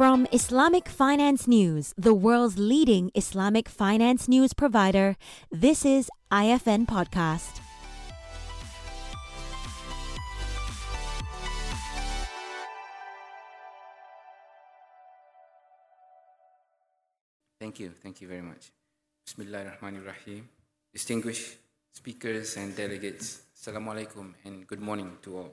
From Islamic Finance News, the world's leading Islamic finance news provider, this is IFN Podcast. Thank you. Thank you very much. Bismillah ar-Rahman ar-Rahim. Distinguished speakers and delegates, Assalamu alaikum and good morning to all.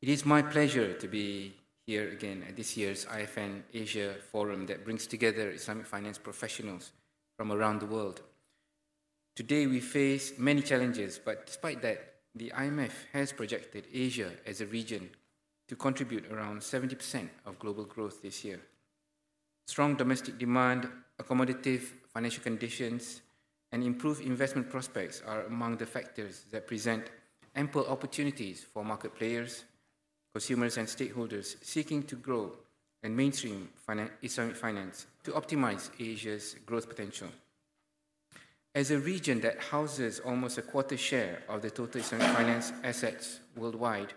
It is my pleasure to be here again at this year's IFN Asia Forum that brings together Islamic finance professionals from around the world. Today we face many challenges, but despite that, the IMF has projected Asia as a region to contribute around 70% of global growth this year. Strong domestic demand, accommodative financial conditions, and improved investment prospects are among the factors that present ample opportunities for market players consumers and stakeholders seeking to grow and mainstream Islamic finance to optimize Asia's growth potential. As a region that houses almost a quarter share of the total Islamic finance assets worldwide,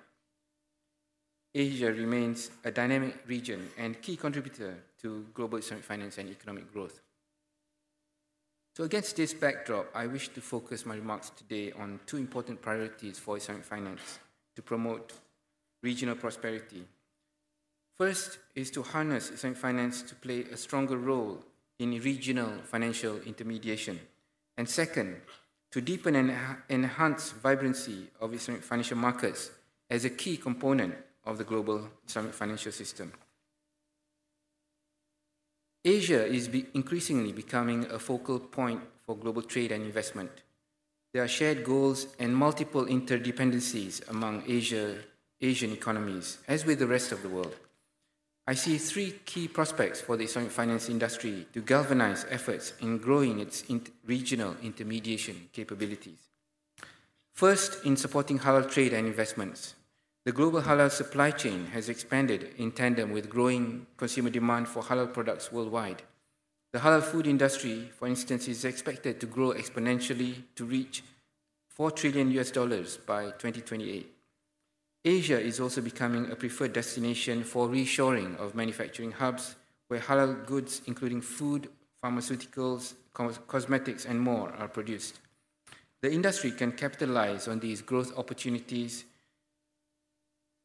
Asia remains a dynamic region and key contributor to global Islamic finance and economic growth. So, against this backdrop, I wish to focus my remarks today on two important priorities for Islamic finance to promote regional prosperity. First is to harness Islamic finance to play a stronger role in regional financial intermediation. And second, to deepen and enhance vibrancy of Islamic financial markets as a key component of the global Islamic financial system. Asia is be increasingly becoming a focal point for global trade and investment. There are shared goals and multiple interdependencies among Asia Asian economies, as with the rest of the world. I see three key prospects for the Islamic finance industry to galvanize efforts in growing its regional intermediation capabilities. First, in supporting halal trade and investments. The global halal supply chain has expanded in tandem with growing consumer demand for halal products worldwide. The halal food industry, for instance, is expected to grow exponentially to reach 4 trillion US dollars by 2028. Asia is also becoming a preferred destination for reshoring of manufacturing hubs where halal goods, including food, pharmaceuticals, cosmetics, and more, are produced. The industry can capitalize on these growth opportunities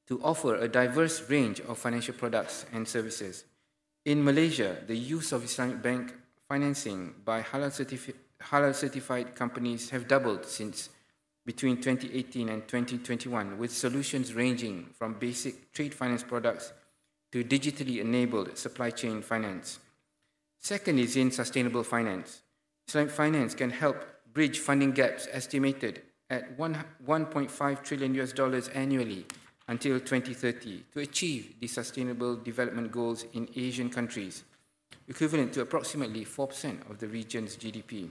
to offer a diverse range of financial products and services. In Malaysia, the use of Islamic bank financing by halal, certifi- halal certified companies have doubled since between 2018 and 2021, with solutions ranging from basic trade finance products to digitally enabled supply chain finance. Second is in sustainable finance. Islamic finance can help bridge funding gaps estimated at 1.5 trillion US dollars annually until 2030 to achieve the sustainable development goals in Asian countries, equivalent to approximately 4% of the region's GDP.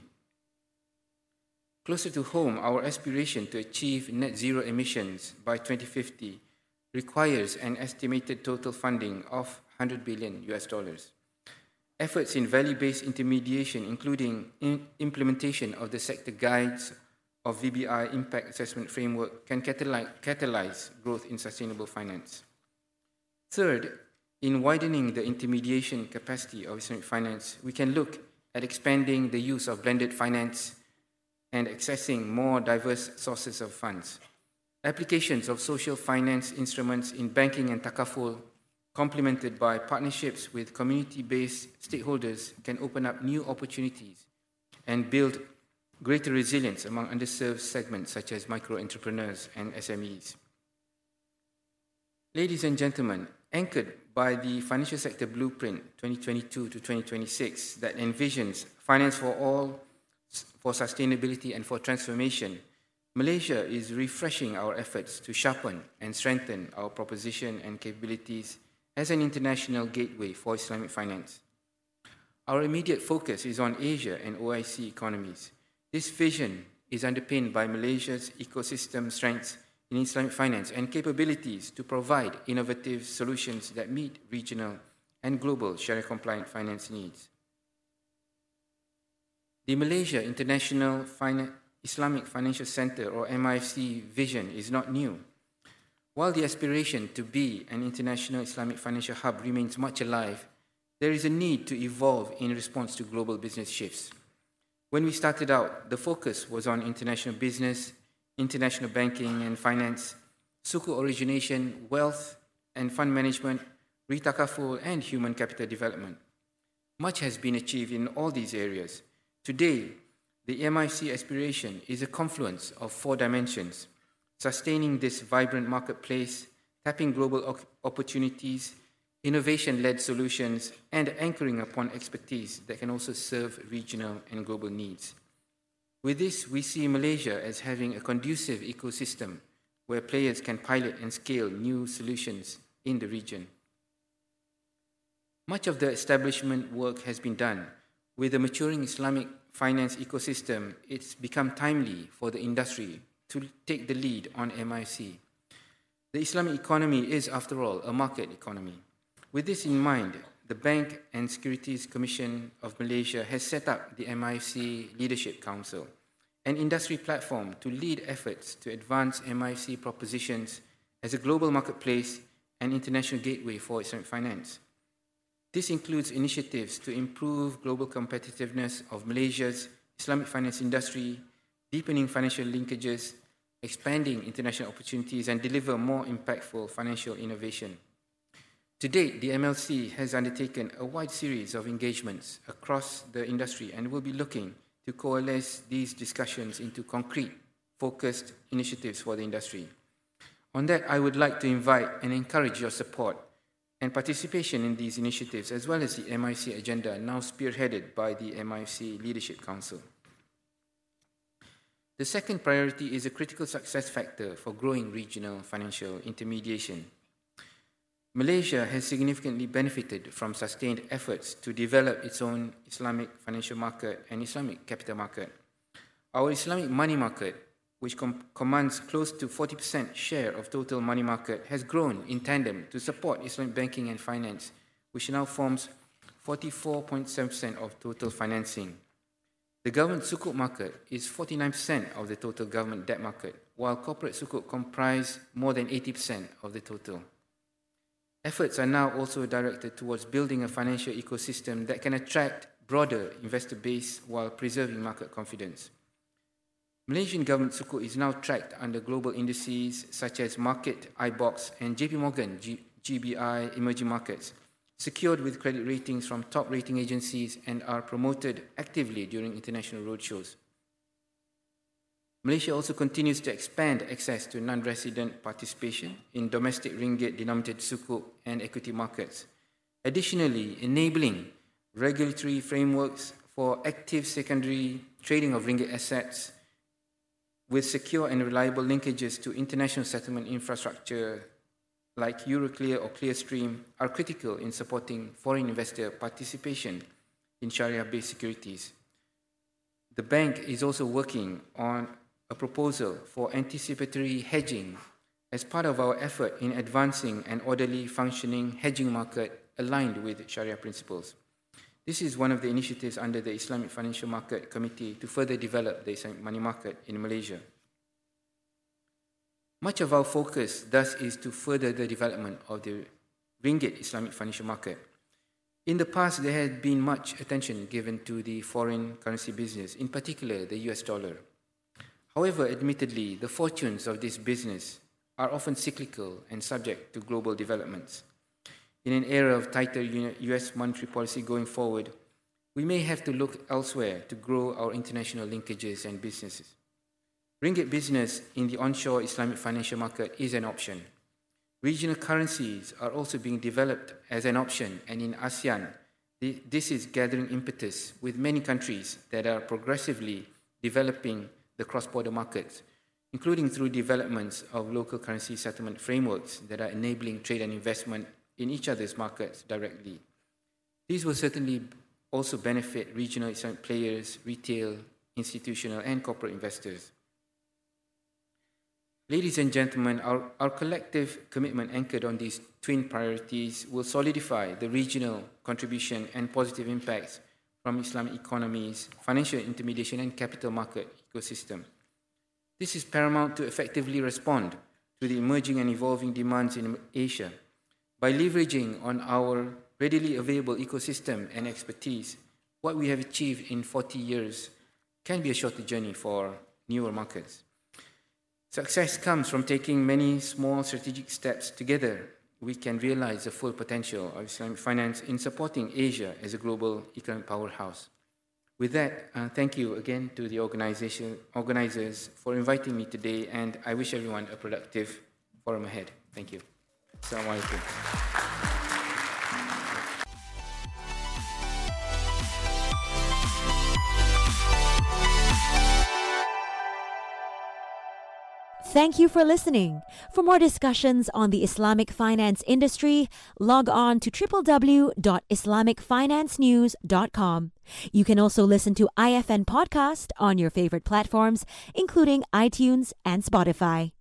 Closer to home, our aspiration to achieve net zero emissions by 2050 requires an estimated total funding of 100 billion US dollars. Efforts in value based intermediation, including in implementation of the sector guides of VBI impact assessment framework, can catalyze, growth in sustainable finance. Third, in widening the intermediation capacity of Islamic finance, we can look at expanding the use of blended finance and accessing more diverse sources of funds. Applications of social finance instruments in banking and takaful, complemented by partnerships with community based stakeholders, can open up new opportunities and build greater resilience among underserved segments such as micro entrepreneurs and SMEs. Ladies and gentlemen, anchored by the Financial Sector Blueprint 2022 to 2026 that envisions finance for all for sustainability and for transformation, Malaysia is refreshing our efforts to sharpen and strengthen our proposition and capabilities as an international gateway for Islamic finance. Our immediate focus is on Asia and OIC economies. This vision is underpinned by Malaysia's ecosystem strengths in Islamic finance and capabilities to provide innovative solutions that meet regional and global Sharia compliant finance needs. The Malaysia International Islamic Financial Center or MIFC vision is not new. While the aspiration to be an international Islamic financial hub remains much alive, there is a need to evolve in response to global business shifts. When we started out, the focus was on international business, international banking and finance, sukuk origination, wealth and fund management, retakaful, and human capital development. Much has been achieved in all these areas. Today, the MIC aspiration is a confluence of four dimensions sustaining this vibrant marketplace, tapping global opportunities, innovation led solutions, and anchoring upon expertise that can also serve regional and global needs. With this, we see Malaysia as having a conducive ecosystem where players can pilot and scale new solutions in the region. Much of the establishment work has been done. With the maturing Islamic finance ecosystem, it's become timely for the industry to take the lead on MIC. The Islamic economy is, after all, a market economy. With this in mind, the Bank and Securities Commission of Malaysia has set up the MIC Leadership Council, an industry platform to lead efforts to advance MIC propositions as a global marketplace and international gateway for Islamic finance. This includes initiatives to improve global competitiveness of Malaysia's Islamic finance industry, deepening financial linkages, expanding international opportunities, and deliver more impactful financial innovation. To date, the MLC has undertaken a wide series of engagements across the industry and will be looking to coalesce these discussions into concrete, focused initiatives for the industry. On that, I would like to invite and encourage your support and participation in these initiatives, as well as the MIC agenda now spearheaded by the MIC Leadership Council. The second priority is a critical success factor for growing regional financial intermediation. Malaysia has significantly benefited from sustained efforts to develop its own Islamic financial market and Islamic capital market. Our Islamic money market, which com- commands close to 40% share of total money market, has grown in tandem to support Islamic banking and finance, which now forms 44.7% of total financing. The government sukuk market is 49% of the total government debt market, while corporate sukuk comprise more than 80% of the total. Efforts are now also directed towards building a financial ecosystem that can attract broader investor base while preserving market confidence. Malaysian government sukuk is now tracked under global indices such as Markit, iBoxx, and JP Morgan G- GBI emerging markets, secured with credit ratings from top rating agencies and are promoted actively during international roadshows. Malaysia also continues to expand access to non-resident participation in domestic ringgit-denominated sukuk and equity markets. Additionally, enabling regulatory frameworks for active secondary trading of ringgit assets with secure and reliable linkages to international settlement infrastructure like Euroclear or Clearstream are critical in supporting foreign investor participation in Sharia-based securities. The bank is also working on a proposal for anticipatory hedging as part of our effort in advancing an orderly functioning hedging market aligned with Sharia principles. This is one of the initiatives under the Islamic Financial Market Committee to further develop the Islamic money market in Malaysia. Much of our focus, thus, is to further the development of the ringgit Islamic financial market. In the past, there had been much attention given to the foreign currency business, in particular the US dollar. However, admittedly, the fortunes of this business are often cyclical and subject to global developments. In an era of tighter US monetary policy going forward, we may have to look elsewhere to grow our international linkages and businesses. Ringgit business in the onshore Islamic financial market is an option. Regional currencies are also being developed as an option, and in ASEAN, this is gathering impetus with many countries that are progressively developing the cross-border markets, including through developments of local currency settlement frameworks that are enabling trade and investment in each other's markets directly. These will certainly also benefit regional Islamic players, retail, institutional, and corporate investors. Ladies and gentlemen, our, our collective commitment anchored on these twin priorities will solidify the regional contribution and positive impacts from Islamic economies, financial intermediation, and capital market ecosystem. This is paramount to effectively respond to the emerging and evolving demands in Asia. By leveraging on our readily available ecosystem and expertise, what we have achieved in 40 years can be a shorter journey for newer markets. Success comes from taking many small strategic steps together. We can realize the full potential of Islamic finance in supporting Asia as a global economic powerhouse. With that, uh, thank you again to the organization, organizers for inviting me today, and I wish everyone a productive forum ahead. Thank you. Alaikum. Thank you for listening. For more discussions on the Islamic finance industry, log on to www.islamicfinancenews.com. You can also listen to IFN Podcast on your favorite platforms, including iTunes and Spotify.